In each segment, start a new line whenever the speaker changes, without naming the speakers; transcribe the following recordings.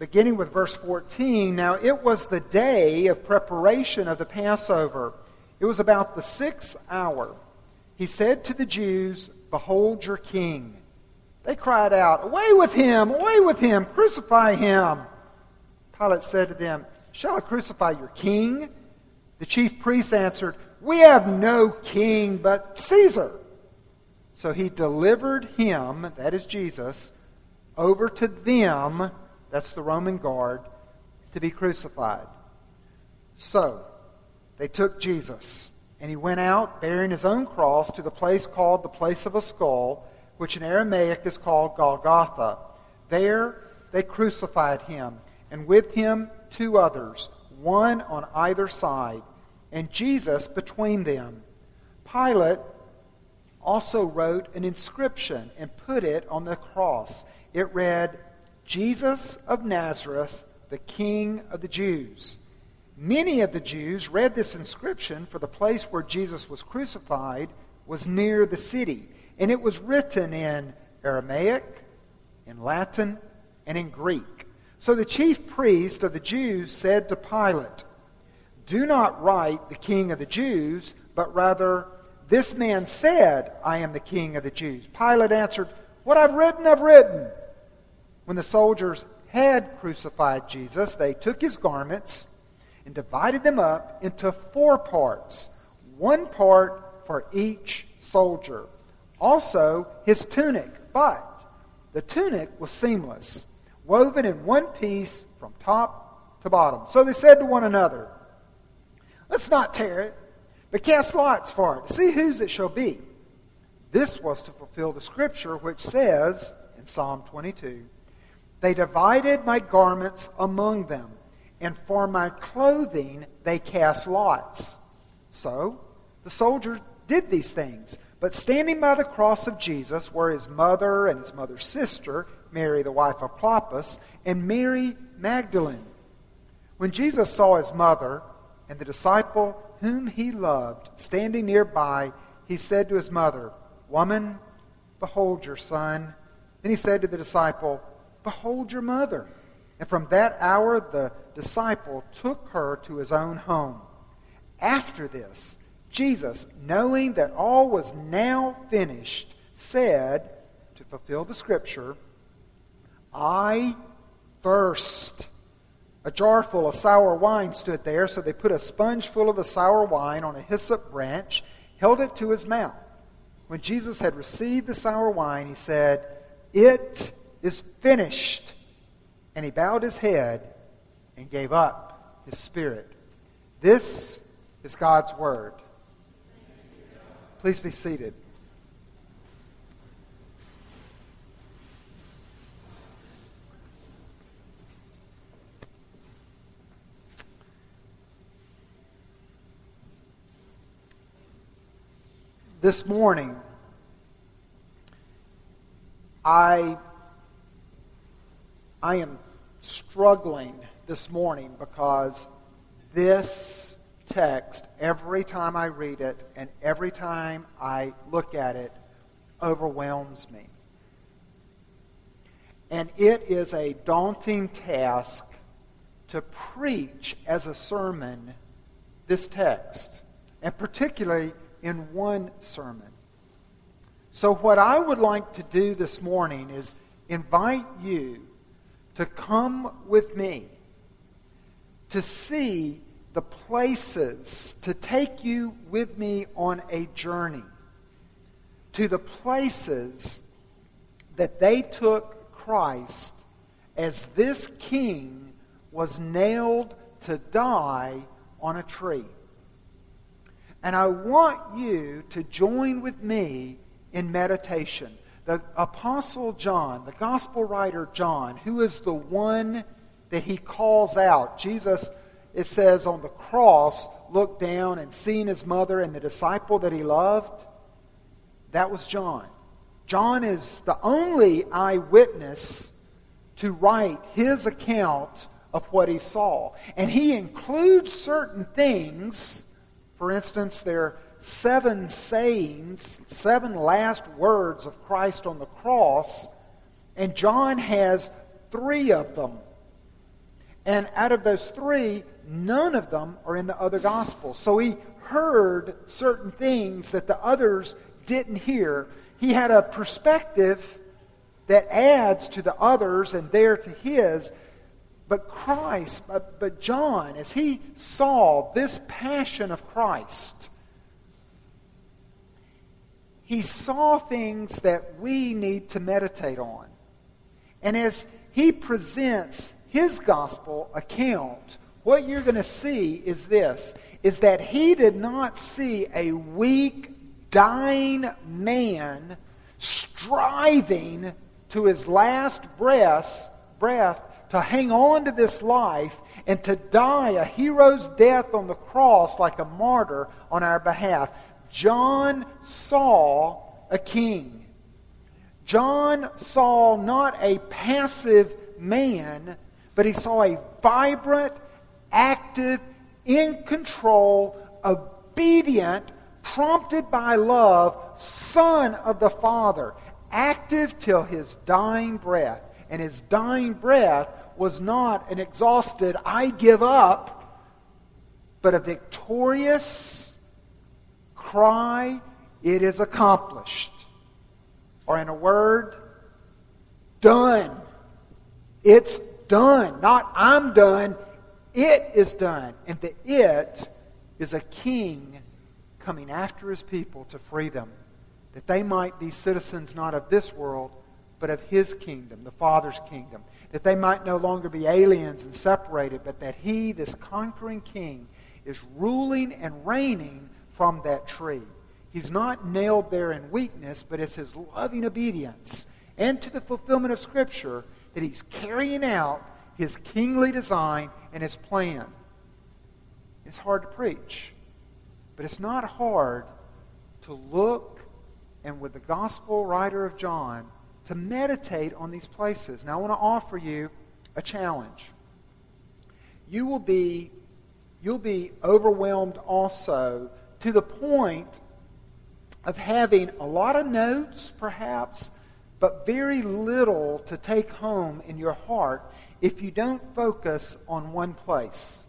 beginning with verse 14. Now it was the day of preparation of the Passover. It was about the sixth hour. He said to the Jews, Behold your king. They cried out, Away with him! Away with him! Crucify him! Pilate said to them, Shall I crucify your king? The chief priests answered, We have no king but Caesar. So he delivered him, that is Jesus, over to them, that's the Roman guard, to be crucified. So they took Jesus, and he went out bearing his own cross to the place called the place of a skull, which in Aramaic is called Golgotha. There they crucified him, and with him two others, one on either side, and Jesus between them. Pilate also wrote an inscription and put it on the cross. It read, Jesus of Nazareth, the King of the Jews. Many of the Jews read this inscription, for the place where Jesus was crucified was near the city, and it was written in Aramaic, in Latin, and in Greek. So the chief priest of the Jews said to Pilate, Do not write the King of the Jews, but rather, This man said, I am the King of the Jews. Pilate answered, What I've written, I've written. When the soldiers had crucified Jesus, they took his garments and divided them up into four parts, one part for each soldier. Also, his tunic, but the tunic was seamless, woven in one piece from top to bottom. So they said to one another, Let's not tear it, but cast lots for it, see whose it shall be. This was to fulfill the scripture which says in Psalm 22 They divided my garments among them, and for my clothing they cast lots. So the soldiers did these things. But standing by the cross of Jesus were his mother and his mother's sister, Mary, the wife of Clopas, and Mary Magdalene. When Jesus saw his mother and the disciple whom he loved standing nearby, he said to his mother, Woman, behold your son. Then he said to the disciple, Behold your mother. And from that hour, the disciple took her to his own home. After this, Jesus, knowing that all was now finished, said, to fulfill the scripture, I thirst. A jar full of sour wine stood there, so they put a sponge full of the sour wine on a hyssop branch, held it to his mouth. When Jesus had received the sour wine, he said, It is finished. And he bowed his head and gave up his spirit. This is God's word. Please be seated. This morning, I, I am struggling this morning because this text, every time I read it and every time I look at it, overwhelms me. And it is a daunting task to preach as a sermon this text, and particularly in one sermon. So, what I would like to do this morning is invite you to come with me to see the places, to take you with me on a journey to the places that they took Christ as this king was nailed to die on a tree. And I want you to join with me in meditation. The Apostle John, the Gospel writer John, who is the one that he calls out. Jesus it says on the cross, looked down and seen his mother and the disciple that he loved. That was John. John is the only eyewitness to write his account of what he saw. And he includes certain things. For instance, there seven sayings, seven last words of Christ on the cross, and John has three of them And out of those three, none of them are in the other gospels. So he heard certain things that the others didn't hear. He had a perspective that adds to the others and there to his. But Christ, but, but John, as he saw this passion of Christ, he saw things that we need to meditate on. And as he presents his gospel account, what you're going to see is this is that he did not see a weak, dying man striving to his last breath, breath to hang on to this life and to die a hero's death on the cross like a martyr on our behalf. John saw a king. John saw not a passive man, but he saw a vibrant, active, in control, obedient, prompted by love, Son of the Father, active till his dying breath. And his dying breath was not an exhausted, I give up, but a victorious cry, it is accomplished. Or in a word, done. It's done. Not I'm done, it is done. And the it is a king coming after his people to free them, that they might be citizens not of this world, but of his kingdom, the Father's kingdom. That they might no longer be aliens and separated, but that he, this conquering king, is ruling and reigning from that tree. He's not nailed there in weakness, but it's his loving obedience and to the fulfillment of Scripture that he's carrying out his kingly design and his plan. It's hard to preach, but it's not hard to look and with the gospel writer of John to meditate on these places. Now I want to offer you a challenge. You will be you'll be overwhelmed also to the point of having a lot of notes perhaps but very little to take home in your heart if you don't focus on one place.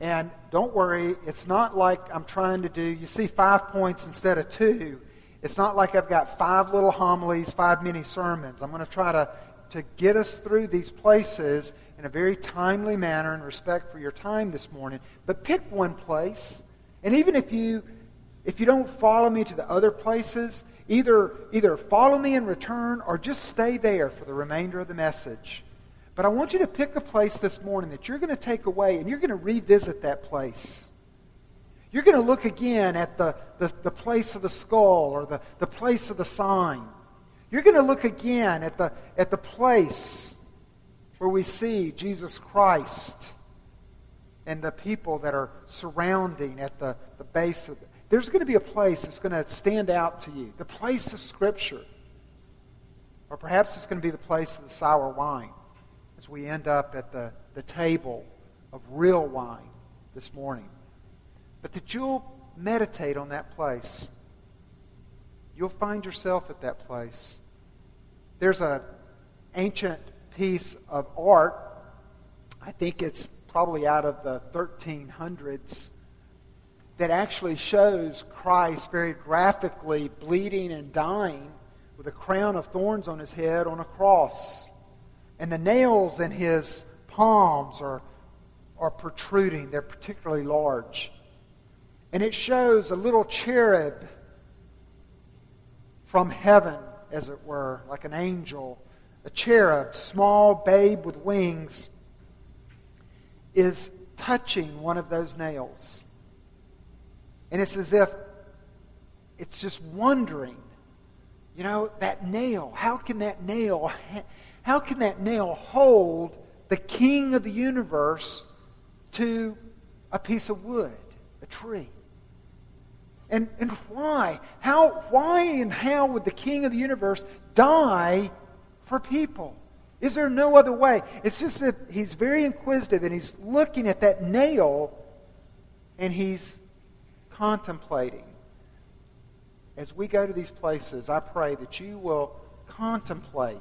And don't worry, it's not like I'm trying to do, you see five points instead of two. It's not like I've got five little homilies, five mini sermons. I'm going to try to, to get us through these places in a very timely manner in respect for your time this morning. But pick one place. And even if you if you don't follow me to the other places, either either follow me in return or just stay there for the remainder of the message. But I want you to pick a place this morning that you're going to take away and you're going to revisit that place. You're going to look again at the, the, the, place of the skull or the, the place of the sign. You're going to look again at the, at the place where we see Jesus Christ and the people that are surrounding at the, the base of it. There's going to be a place that's going to stand out to you, the place of Scripture. Or perhaps it's going to be the place of the sour wine as we end up at the, the table of real wine this morning. But that you'll meditate on that place. You'll find yourself at that place. There's an ancient piece of art. I think it's probably out of the 1300s that actually shows Christ very graphically bleeding and dying with a crown of thorns on his head on a cross and the nails in his palms are, are protruding. They're particularly large. And it shows a little cherub from heaven, as it were, like an angel. A cherub, small babe with wings, is touching one of those nails. And it's as if it's just wondering, you know, that nail, how can that nail how can that nail hold the king of the universe to a piece of wood, a tree? And, and why? How, why and how would the king of the universe die for people? Is there no other way? It's just that he's very inquisitive and he's looking at that nail and he's contemplating. As we go to these places, I pray that you will contemplate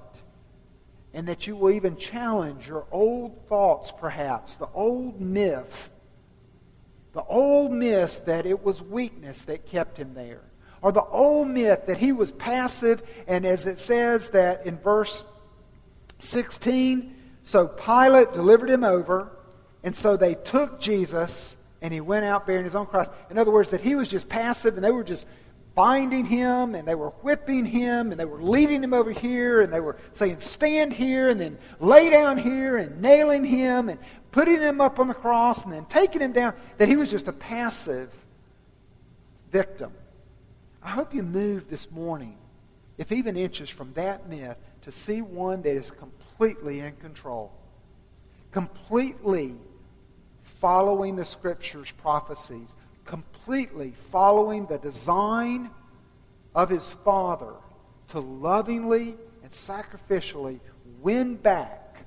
and that you will even challenge your old thoughts, perhaps, the old myth, the old myth that it was weakness that kept him there, or the old myth that he was passive, and as it says that in verse 16, so Pilate delivered him over, and so they took Jesus, and he went out bearing his own cross. In other words, that he was just passive, and they were just binding him and they were whipping him and they were leading him over here and they were saying, Stand here and then lay down here and nailing him and putting him up on the cross and then taking him down, that he was just a passive victim. I hope you moved this morning, if even inches from that myth, to see one that is completely in control, completely following the Scripture's prophecies completely following the design of his Father to lovingly and sacrificially win back,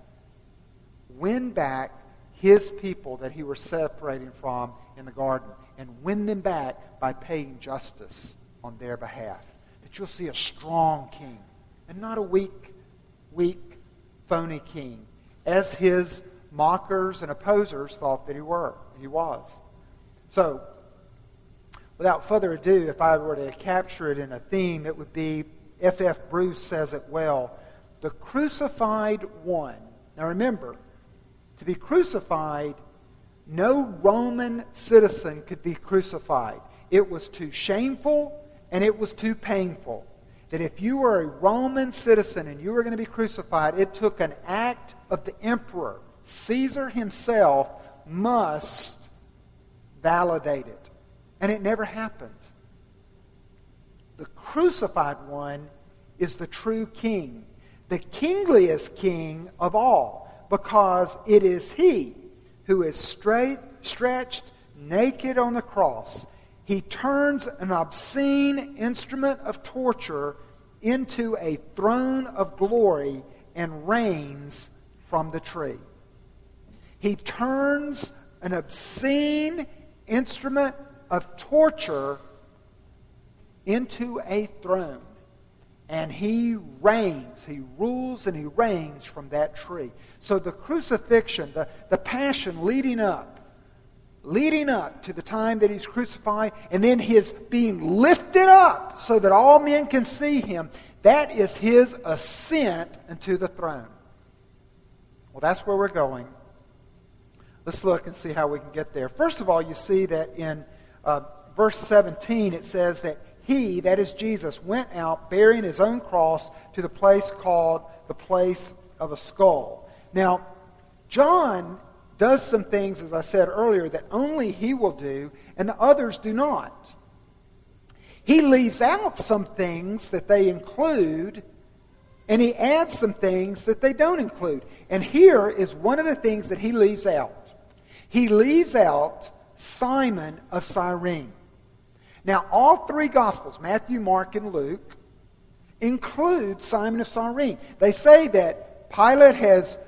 win back his people that he was separating from in the garden and win them back by paying justice on their behalf. That you'll see a strong king and not a weak, weak, phony king, as his mockers and opposers thought that he were. He was. So without further ado, if I were to capture it in a theme, it would be F.F. F. Bruce says it well the crucified one. Now remember, to be crucified, no Roman citizen could be crucified. It was too shameful and it was too painful. That if you were a Roman citizen and you were going to be crucified, it took an act of the emperor. Caesar himself must validate it. And it never happened. The crucified one is the true king, the kingliest king of all, because it is he who is straight, stretched, naked on the cross. He turns an obscene instrument of torture into a throne of glory and reigns from the tree. He turns an obscene instrument of torture into a throne. And he reigns, he rules and he reigns from that tree. So the crucifixion, the, the passion leading up, leading up to the time that he's crucified, and then his being lifted up so that all men can see him, that is his ascent into the throne. Well, that's where we're going. Let's look and see how we can get there. First of all, you see that in uh, verse 17, it says that he, that is Jesus, went out bearing his own cross to the place called the place of a skull. Now, John does some things, as I said earlier, that only he will do, and the others do not. He leaves out some things that they include, and he adds some things that they don't include. And here is one of the things that he leaves out. He leaves out Simon of Cyrene. Now, all three Gospels, Matthew, Mark, and Luke, include Simon of Cyrene. They say that Pilate has,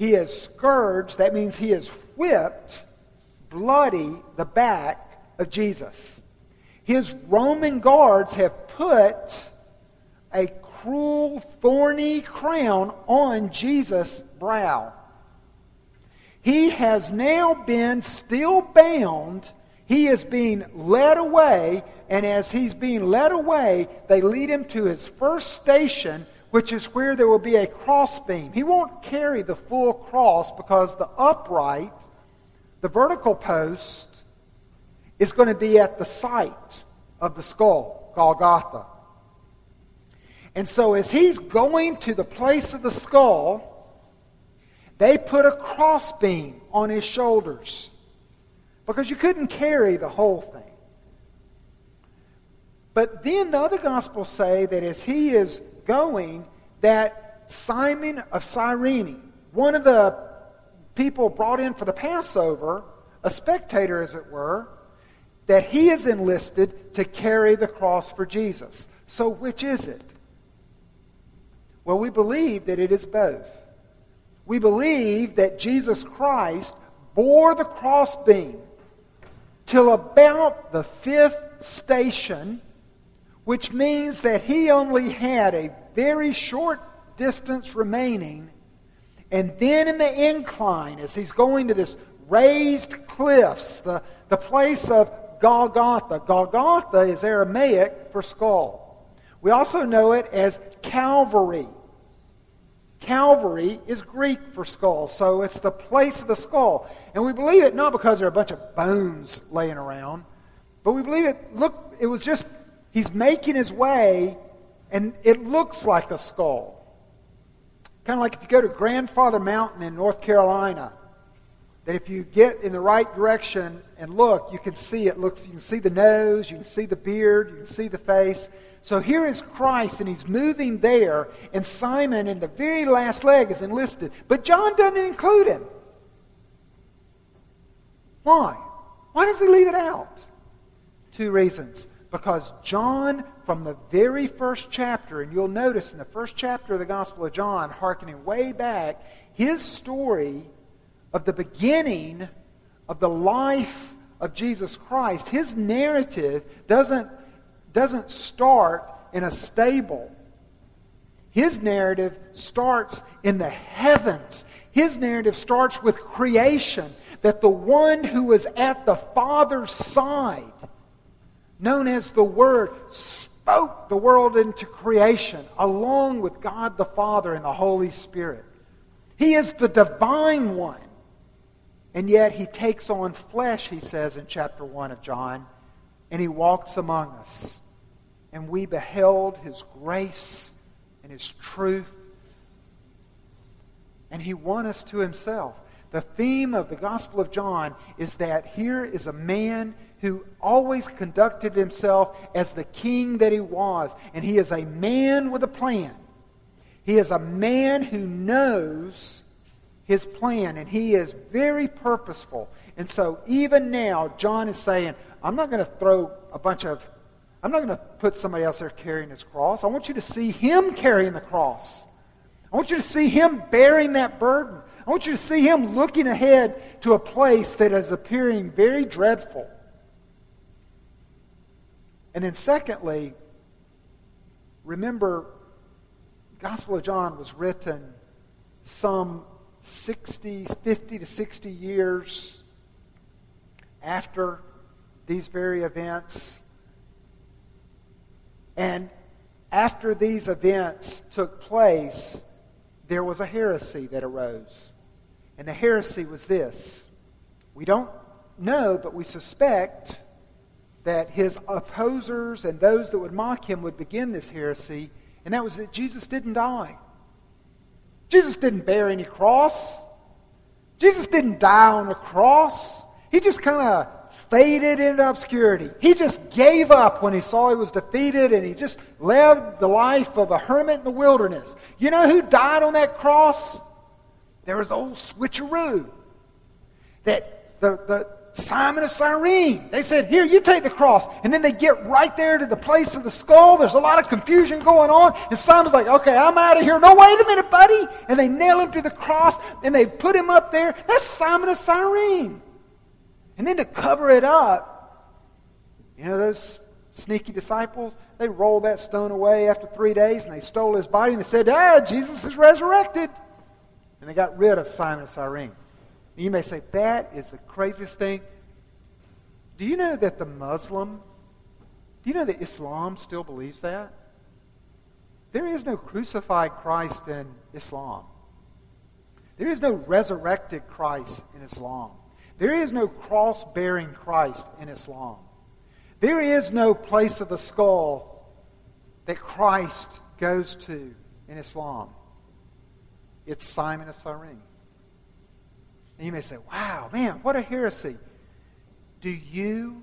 he has scourged, that means he has whipped, bloody, the back of Jesus. His Roman guards have put a cruel, thorny crown on Jesus' brow. He has now been still bound. He is being led away, and as he's being led away, they lead him to his first station, which is where there will be a crossbeam. He won't carry the full cross because the upright, the vertical post, is going to be at the site of the skull, Golgotha. And so as he's going to the place of the skull, they put a crossbeam on his shoulders because you couldn't carry the whole thing. But then the other gospels say that as he is going, that Simon of Cyrene, one of the people brought in for the Passover, a spectator as it were, that he is enlisted to carry the cross for Jesus. So which is it? Well, we believe that it is both we believe that Jesus Christ bore the crossbeam till about the fifth station, which means that he only had a very short distance remaining. And then in the incline, as he's going to this raised cliffs, the, the place of Golgotha. Golgotha is Aramaic for skull. We also know it as Calvary. Calvary is Greek for skull, so it's the place of the skull. And we believe it not because there are a bunch of bones laying around, but we believe it, look, it was just, he's making his way, and it looks like a skull. Kind of like if you go to Grandfather Mountain in North Carolina, that if you get in the right direction and look, you can see it looks, you can see the nose, you can see the beard, you can see the face. So here is Christ, and he's moving there, and Simon in the very last leg is enlisted. But John doesn't include him. Why? Why does he leave it out? Two reasons. Because John, from the very first chapter, and you'll notice in the first chapter of the Gospel of John, hearkening way back, his story of the beginning of the life of Jesus Christ, his narrative doesn't doesn't start in a stable. His narrative starts in the heavens. His narrative starts with creation, that the one who is at the Father's side, known as the Word, spoke the world into creation along with God the Father and the Holy Spirit. He is the divine one. And yet he takes on flesh, he says in chapter 1 of John, and he walks among us. And we beheld his grace and his truth. And he won us to himself. The theme of the Gospel of John is that here is a man who always conducted himself as the king that he was. And he is a man with a plan. He is a man who knows his plan, and he is very purposeful. And so, even now, John is saying, I'm not going to throw a bunch of, I'm not going to put somebody else there carrying his cross. I want you to see him carrying the cross. I want you to see him bearing that burden. I want you to see him looking ahead to a place that is appearing very dreadful. And then, secondly, remember, Gospel of John was written some 60, 50 to 60 years after these very events. And after these events took place, there was a heresy that arose. And the heresy was this we don't know, but we suspect that his opposers and those that would mock him would begin this heresy, and that was that Jesus didn't die. Jesus didn't bear any cross. Jesus didn't die on a cross. He just kind of faded into obscurity. He just gave up when he saw he was defeated and he just lived the life of a hermit in the wilderness. You know who died on that cross? There was old switcheroo. That the, the, Simon of Cyrene. They said, Here, you take the cross. And then they get right there to the place of the skull. There's a lot of confusion going on. And Simon's like, Okay, I'm out of here. No, wait a minute, buddy. And they nail him to the cross and they put him up there. That's Simon of Cyrene. And then to cover it up, you know, those sneaky disciples, they rolled that stone away after three days and they stole his body and they said, Ah, Jesus is resurrected. And they got rid of Simon of Cyrene. And you may say, that is the craziest thing. Do you know that the Muslim, do you know that Islam still believes that? There is no crucified Christ in Islam. There is no resurrected Christ in Islam. There is no cross bearing Christ in Islam. There is no place of the skull that Christ goes to in Islam. It's Simon of Cyrene. And you may say, wow, man, what a heresy. Do you,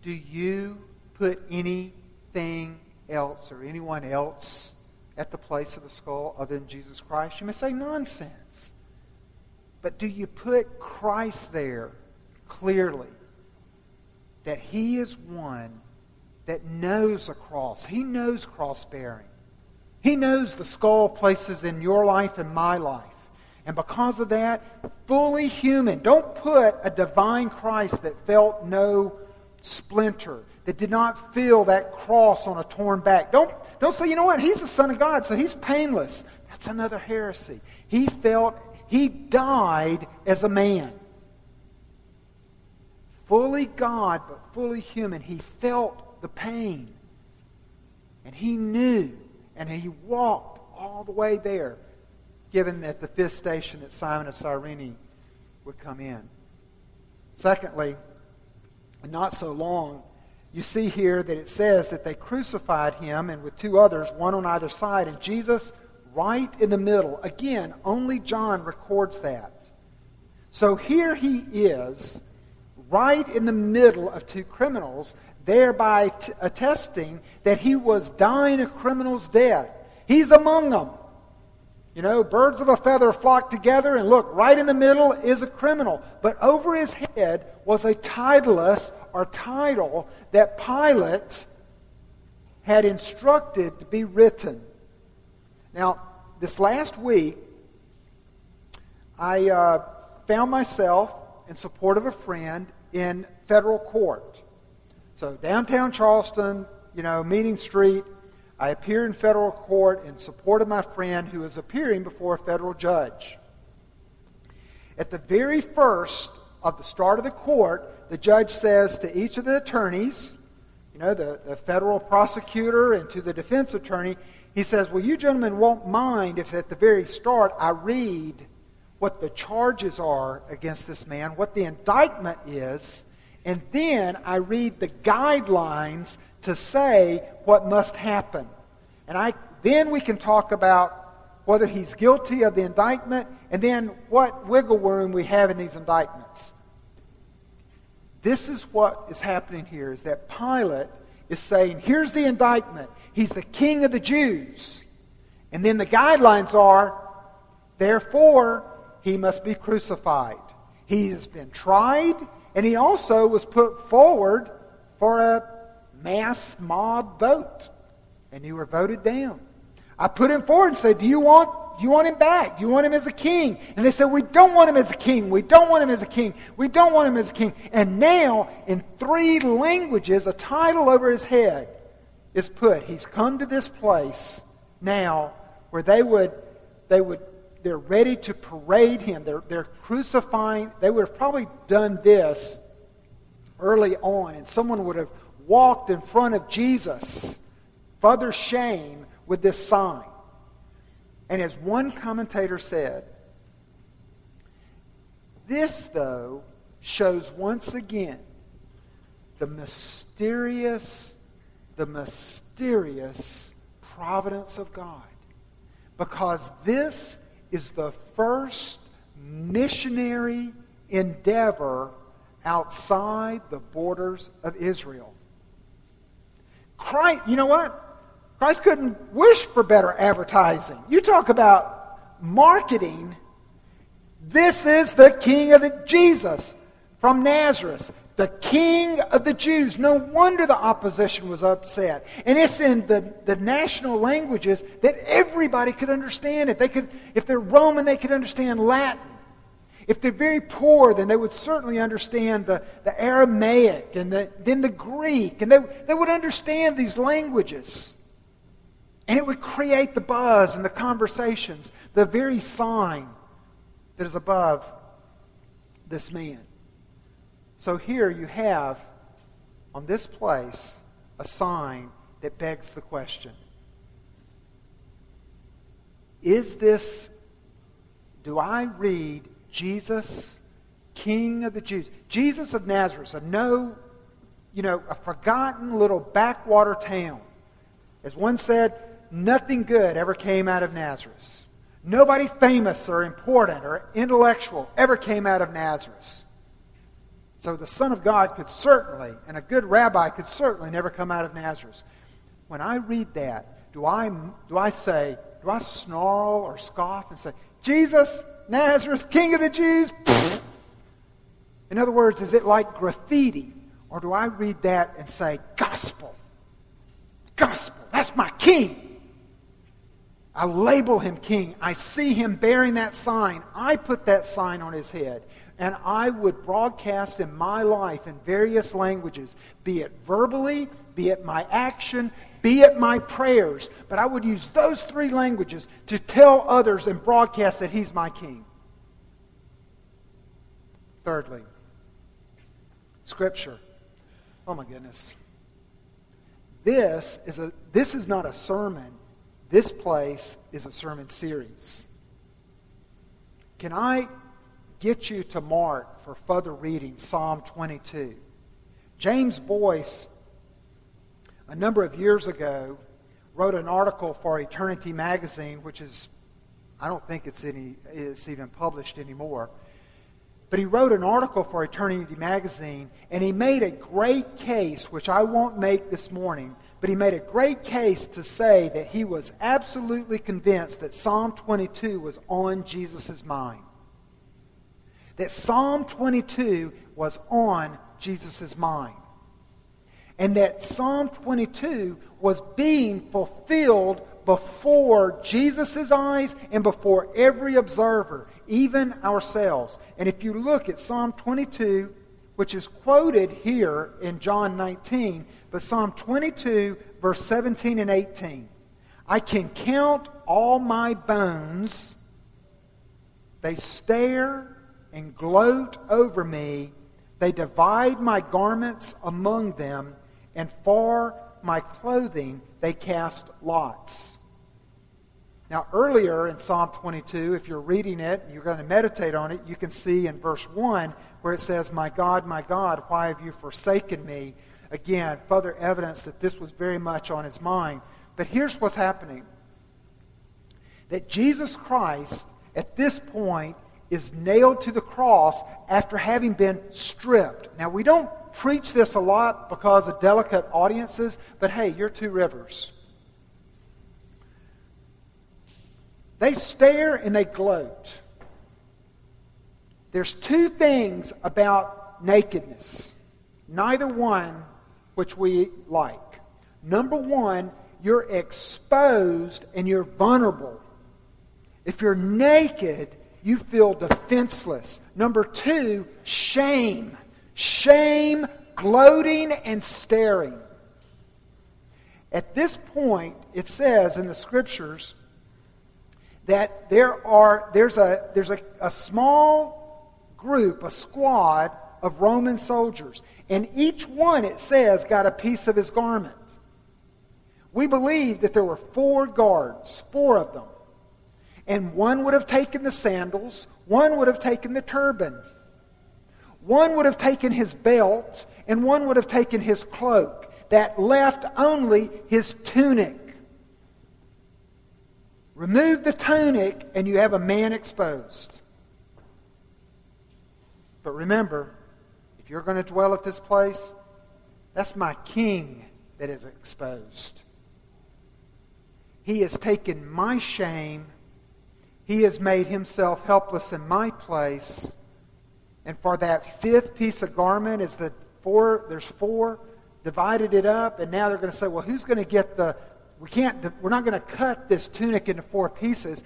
do you put anything else or anyone else at the place of the skull other than Jesus Christ? You may say, nonsense. But do you put Christ there clearly? That he is one that knows a cross. He knows cross bearing. He knows the skull places in your life and my life. And because of that, fully human. Don't put a divine Christ that felt no splinter, that did not feel that cross on a torn back. Don't, don't say, you know what, he's the Son of God, so he's painless. That's another heresy. He felt, he died as a man. Fully God, but fully human. He felt the pain. And he knew, and he walked all the way there, given that the fifth station that Simon of Cyrene would come in. Secondly, and not so long, you see here that it says that they crucified him and with two others, one on either side, and Jesus right in the middle. Again, only John records that. So here he is, right in the middle of two criminals, thereby t- attesting that he was dying a criminal's death. He's among them. You know, birds of a feather flock together, and look, right in the middle is a criminal. But over his head was a titulus or title that Pilate had instructed to be written. Now, this last week, I uh, found myself in support of a friend in federal court. So, downtown Charleston, you know, Meeting Street, I appear in federal court in support of my friend who is appearing before a federal judge. At the very first of the start of the court, the judge says to each of the attorneys, you know, the, the federal prosecutor and to the defense attorney, he says, Well, you gentlemen won't mind if at the very start I read what the charges are against this man, what the indictment is, and then I read the guidelines to say what must happen. And I, then we can talk about whether he's guilty of the indictment and then what wiggle room we have in these indictments. This is what is happening here is that Pilate is saying, here's the indictment. He's the king of the Jews. And then the guidelines are, therefore, he must be crucified. He has been tried, and he also was put forward for a mass mob vote, and you were voted down. I put him forward and said, Do you want, do you want him back? Do you want him as a king? And they said, We don't want him as a king. We don't want him as a king. We don't want him as a king. And now, in three languages, a title over his head is put. He's come to this place now where they would, they would, they're ready to parade him. They're, they're crucifying. They would have probably done this early on, and someone would have walked in front of Jesus, further shame, with this sign. And as one commentator said, this, though, shows once again the mysterious, the mysterious providence of God. Because this is the first missionary endeavor outside the borders of Israel. Christ, you know what? Christ couldn't wish for better advertising. You talk about marketing. This is the King of the Jesus from Nazareth, the King of the Jews. No wonder the opposition was upset. And it's in the, the national languages that everybody could understand it. They could, if they're Roman, they could understand Latin. If they're very poor, then they would certainly understand the, the Aramaic and the, then the Greek, and they, they would understand these languages. And it would create the buzz and the conversations, the very sign that is above this man. So here you have on this place a sign that begs the question Is this, do I read Jesus, King of the Jews. Jesus of Nazareth, a no, you know, a forgotten little backwater town. As one said, nothing good ever came out of Nazareth. Nobody famous or important or intellectual ever came out of Nazareth. So the Son of God could certainly, and a good rabbi could certainly never come out of Nazareth. When I read that, do I, do I say, do I snarl or scoff and say, Jesus, Nazareth, King of the Jews. In other words, is it like graffiti? Or do I read that and say, gospel? Gospel. That's my king. I label him king. I see him bearing that sign. I put that sign on his head. And I would broadcast in my life in various languages, be it verbally, be it my action, be it my prayers. But I would use those three languages to tell others and broadcast that He's my King. Thirdly, Scripture. Oh my goodness. This is, a, this is not a sermon. This place is a sermon series. Can I get you to mark for further reading Psalm 22? James Boice, a number of years ago, wrote an article for Eternity Magazine, which is, I don't think it's, any, it's even published anymore. But he wrote an article for Eternity Magazine, and he made a great case, which I won't make this morning, but he made a great case to say that he was absolutely convinced that Psalm 22 was on Jesus' mind. That Psalm 22 was on Jesus' mind. And that Psalm 22 was being fulfilled before Jesus' eyes and before every observer, even ourselves. And if you look at Psalm 22, which is quoted here in John 19, but Psalm 22, verse 17 and 18 I can count all my bones, they stare and gloat over me. They divide my garments among them, and for my clothing they cast lots. Now, earlier in Psalm 22, if you're reading it and you're going to meditate on it, you can see in verse 1 where it says, My God, my God, why have you forsaken me? Again, further evidence that this was very much on his mind. But here's what's happening that Jesus Christ, at this point, is nailed to the cross after having been stripped. Now, we don't preach this a lot because of delicate audiences, but hey, you're two rivers. They stare and they gloat. There's two things about nakedness, neither one which we like. Number one, you're exposed and you're vulnerable. If you're naked, you feel defenseless. Number two, shame. Shame, gloating, and staring. At this point, it says in the scriptures, that there are, there's, a, there's a, a small group, a squad of Roman soldiers. And each one, it says, got a piece of his garment. We believe that there were four guards, four of them. And one would have taken the sandals, one would have taken the turban, one would have taken his belt, and one would have taken his cloak. That left only his tunic. Remove the tunic, and you have a man exposed. But remember, if you're going to dwell at this place, that's my king that is exposed. He has taken my shame. He has made himself helpless in my place. And for that fifth piece of garment is the four, there's four, divided it up, and now they're going to say, well, who's going to get the we can't, we're not going to cut this tunic into four pieces.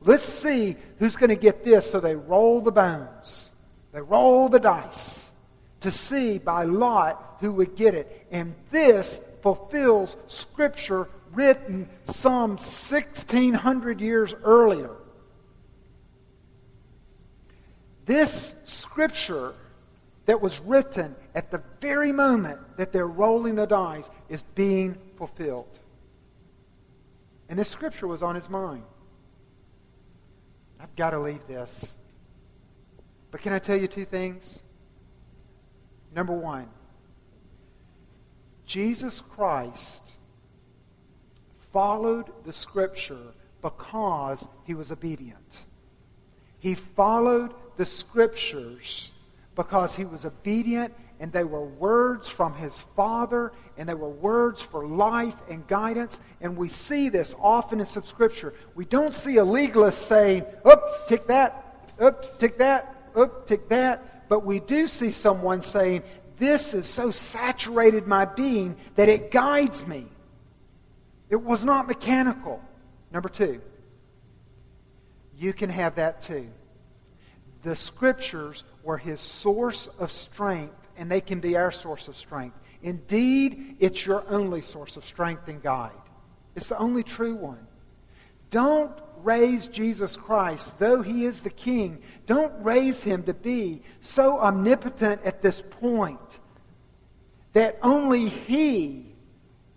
Let's see who's going to get this. So they roll the bones. They roll the dice to see by lot who would get it. And this fulfills Scripture written some 1,600 years earlier. This Scripture that was written at the very moment that they're rolling the dice is being fulfilled. And this scripture was on his mind. I've got to leave this. But can I tell you two things? Number one, Jesus Christ followed the scripture because he was obedient. He followed the scriptures because he was obedient and they were words from his Father, and they were words for life and guidance. And we see this often in Scripture. We don't see a legalist saying, up, tick that, up, tick that, up, tick that. But we do see someone saying, this is so saturated my being that it guides me. It was not mechanical. Number two, you can have that too. The scriptures were his source of strength, and they can be our source of strength. Indeed, it's your only source of strength and guide. It's the only true one. Don't raise Jesus Christ, though he is the king, don't raise him to be so omnipotent at this point that only he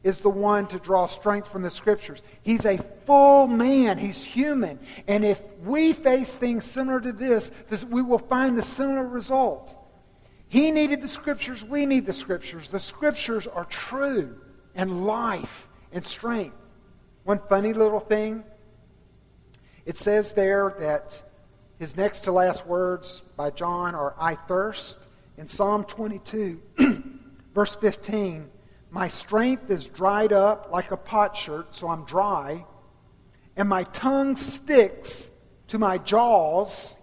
is the one to draw strength from the scriptures. He's a full man, he's human. And if we face things similar to this, this we will find the similar result. He needed the scriptures, we need the scriptures. The scriptures are true and life and strength. One funny little thing it says there that his next to last words by John are, I thirst. In Psalm 22, verse 15, my strength is dried up like a potsherd, so I'm dry, and my tongue sticks to my jaws.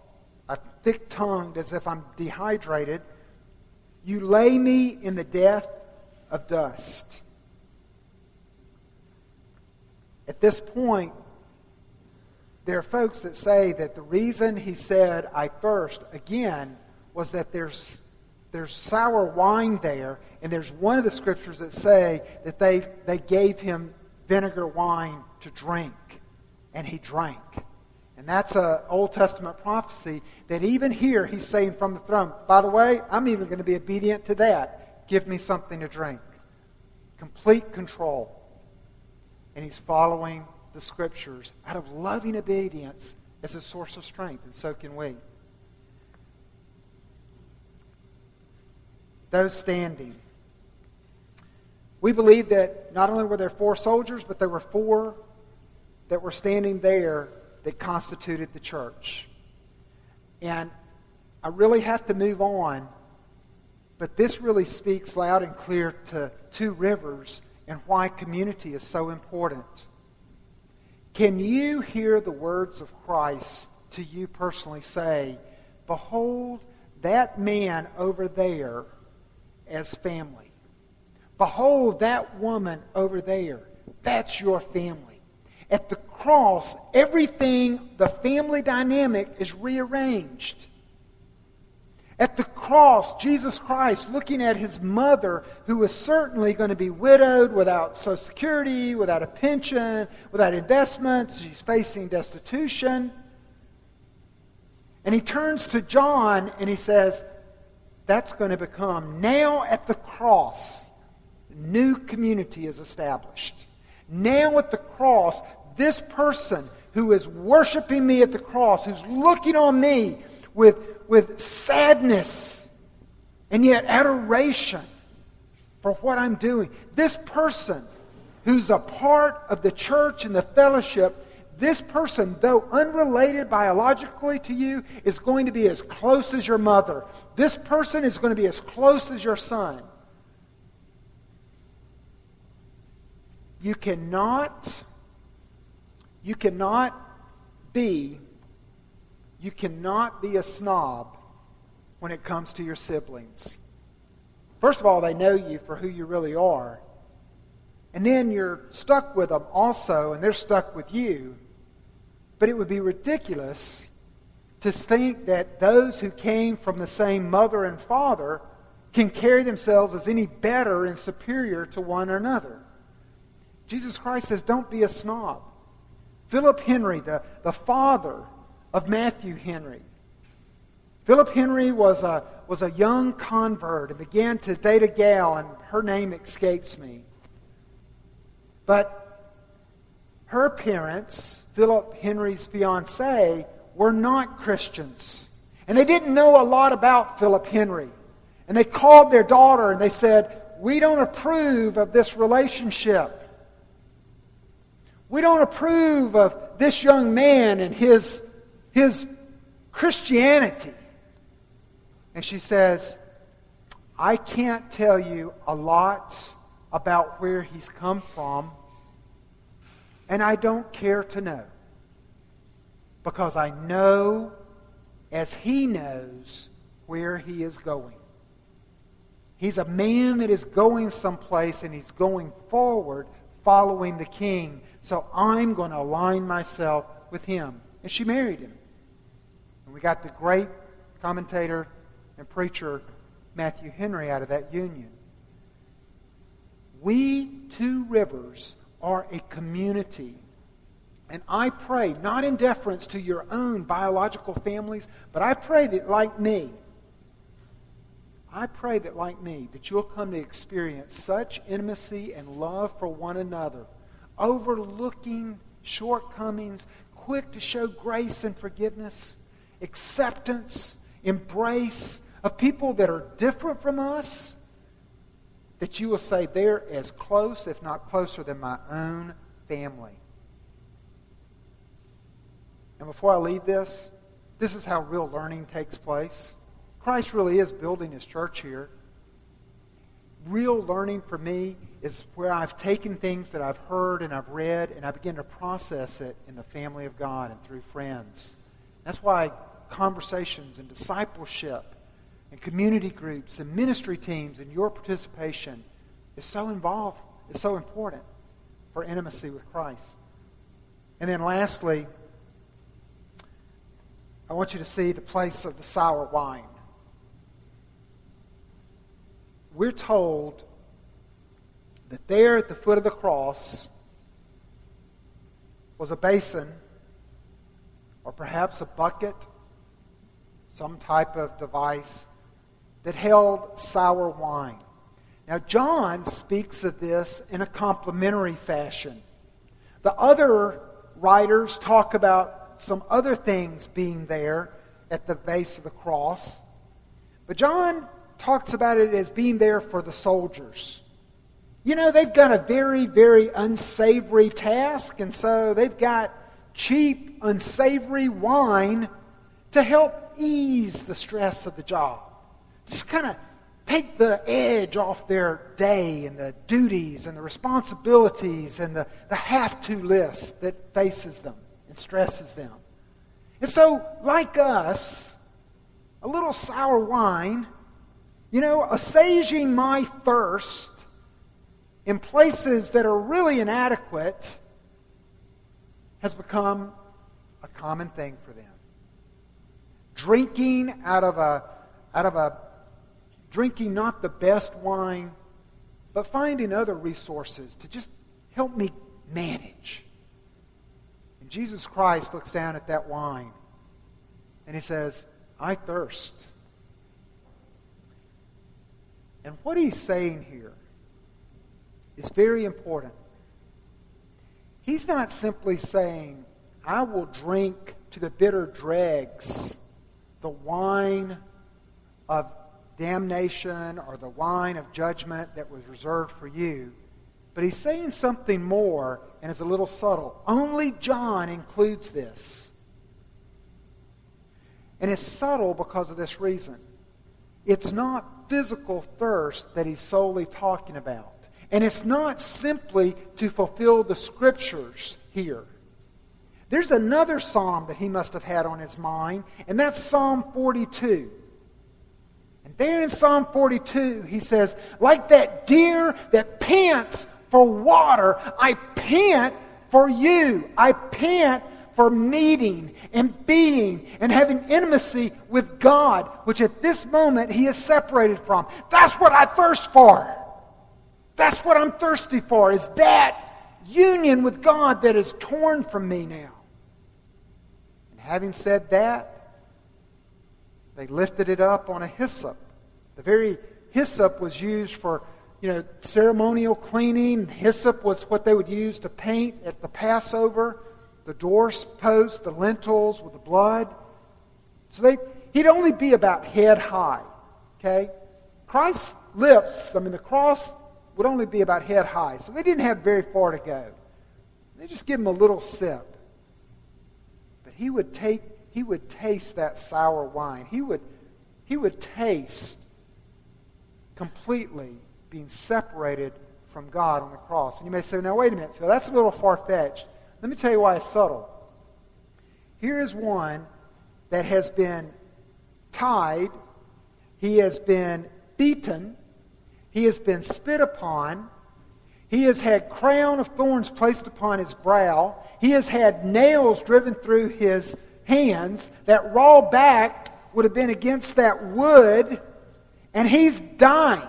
I'm thick tongued as if I'm dehydrated. You lay me in the death of dust. At this point, there are folks that say that the reason he said, I thirst, again, was that there's, there's sour wine there, and there's one of the scriptures that say that they, they gave him vinegar wine to drink, and he drank. And that's an Old Testament prophecy that even here he's saying from the throne, by the way, I'm even going to be obedient to that. Give me something to drink. Complete control. And he's following the Scriptures out of loving obedience as a source of strength, and so can we. Those standing. We believe that not only were there four soldiers, but there were four that were standing there that constituted the church. And I really have to move on, but this really speaks loud and clear to two rivers and why community is so important. Can you hear the words of Christ to you personally say, Behold that man over there as family? Behold that woman over there. That's your family. At the cross, everything, the family dynamic is rearranged. At the cross, Jesus Christ, looking at his mother, who was certainly going to be widowed without Social Security, without a pension, without investments, she's facing destitution. And he turns to John and he says, That's going to become, now at the cross, new community is established. Now at the cross, this person who is worshiping me at the cross, who's looking on me with with sadness and yet adoration for what I'm doing. This person who's a part of the church and the fellowship, this person, though unrelated biologically to you, is going to be as close as your mother. This person is going to be as close as your son. You cannot, you cannot be you cannot be a snob when it comes to your siblings. First of all, they know you for who you really are. And then you're stuck with them also, and they're stuck with you. But it would be ridiculous to think that those who came from the same mother and father can carry themselves as any better and superior to one another. Jesus Christ says, don't be a snob. Philip Henry, the, the father of Matthew Henry. Philip Henry was a, was a young convert and began to date a gal, and her name escapes me. But her parents, Philip Henry's fiancee, were not Christians. And they didn't know a lot about Philip Henry. And they called their daughter and they said, We don't approve of this relationship. We don't approve of this young man and his his Christianity. And she says, I can't tell you a lot about where he's come from, and I don't care to know. Because I know, as he knows, where he is going. He's a man that is going someplace, and he's going forward following the king. So I'm going to align myself with him. And she married him And we got the great commentator and preacher Matthew Henry out of that union. We, Two Rivers, are a community. And I pray, not in deference to your own biological families, but I pray that, like me, I pray that, like me, that you'll come to experience such intimacy and love for one another, overlooking shortcomings, quick to show grace and forgiveness, acceptance, embrace of people that are different from us, that you will say they're as close, if not closer, than my own family. And before I leave this, this is how real learning takes place. Christ really is building his church here. Real learning for me is where I've taken things that I've heard and I've read and I begin to process it in the family of God and through friends. That's why conversations and discipleship and community groups and ministry teams and your participation is so involved, is so important for intimacy with Christ. And then lastly, I want you to see the place of the sour wine. We're told that there at the foot of the cross was a basin or perhaps a bucket, some type of device that held sour wine. Now, John speaks of this in a complimentary fashion. The other writers talk about some other things being there at the base of the cross. But John talks about it as being there for the soldiers. You know, they've got a very, very unsavory task, and so they've got cheap, unsavory wine to help ease the stress of the job just kind of take the edge off their day and the duties and the responsibilities and the, the have to list that faces them and stresses them. And so, like us, a little sour wine, you know, assuaging my thirst in places that are really inadequate has become a common thing for them. Drinking out of a, out of a drinking not the best wine, but finding other resources to just help me manage. And Jesus Christ looks down at that wine and he says, I thirst. And what he's saying here is very important. He's not simply saying, I will drink to the bitter dregs the wine of damnation or the wine of judgment that was reserved for you. But he's saying something more, and it's a little subtle. Only John includes this. And it's subtle because of this reason. It's not physical thirst that he's solely talking about. And it's not simply to fulfill the scriptures here. There's another psalm that he must have had on his mind, and that's Psalm 42. And there in Psalm 42, he says, like that deer that pants for water, I pant for you. I pant for meeting and being and having intimacy with God, which at this moment he is separated from. That's what I thirst for. That's what I'm thirsty for, is that union with God that is torn from me now. And having said that, they lifted it up on a hyssop. The very hyssop was used for, you know, ceremonial cleaning. Hyssop was what they would use to paint at the Passover, the doorposts, the lintels with the blood. So they, he'd only be about head high. Okay? Christ's lips, I mean, the cross would only be about head high. So they didn't have very far to go. They just give him a little sip. But he would take he would taste that sour wine. He would, he would taste completely being separated from God on the cross. And you may say, now, wait a minute, Phil, that's a little far fetched. Let me tell you why it's subtle. Here is one that has been tied, he has been beaten, he has been spit upon, he has had crown of thorns placed upon his brow, he has had nails driven through his hands. That raw back would have been against that wood, and he's dying.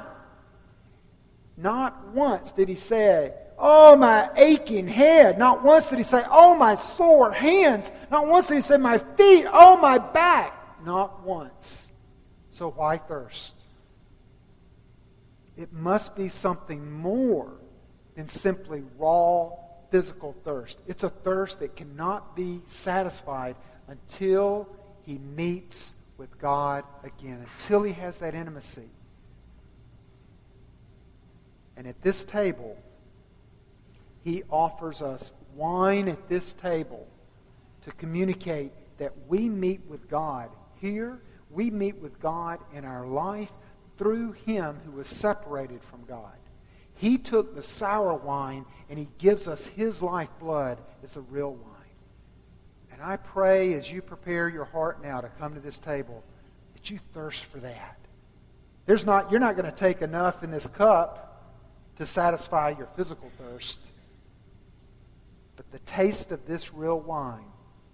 Not once did he say, Oh, my aching head. Not once did he say, Oh, my sore hands. Not once did he say, My feet. Oh, my back. Not once. So why thirst? It must be something more than simply raw physical thirst. It's a thirst that cannot be satisfied until he meets with God again, until he has that intimacy. And at this table, he offers us wine at this table to communicate that we meet with God here. We meet with God in our life through him who was separated from God. He took the sour wine and he gives us his lifeblood as the real wine. And I pray as you prepare your heart now to come to this table that you thirst for that. There's not, you're not going to take enough in this cup to satisfy your physical thirst. But the taste of this real wine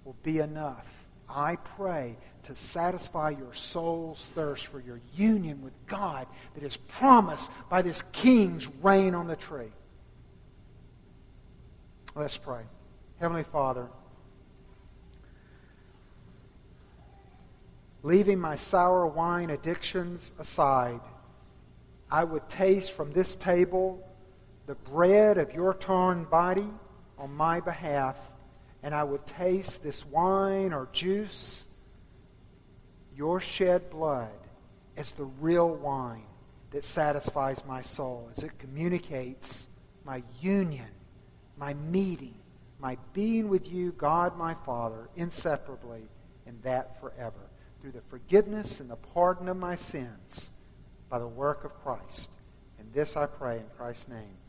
will be enough, I pray, to satisfy your soul's thirst for your union with God that is promised by this king's reign on the tree. Let's pray. Heavenly Father, leaving my sour wine addictions aside, I would taste from this table the bread of your torn body on my behalf, and I would taste this wine or juice your shed blood as the real wine that satisfies my soul, as it communicates my union, my meeting, my being with you, God my Father, inseparably, and that forever, through the forgiveness and the pardon of my sins by the work of Christ. And this I pray in Christ's name.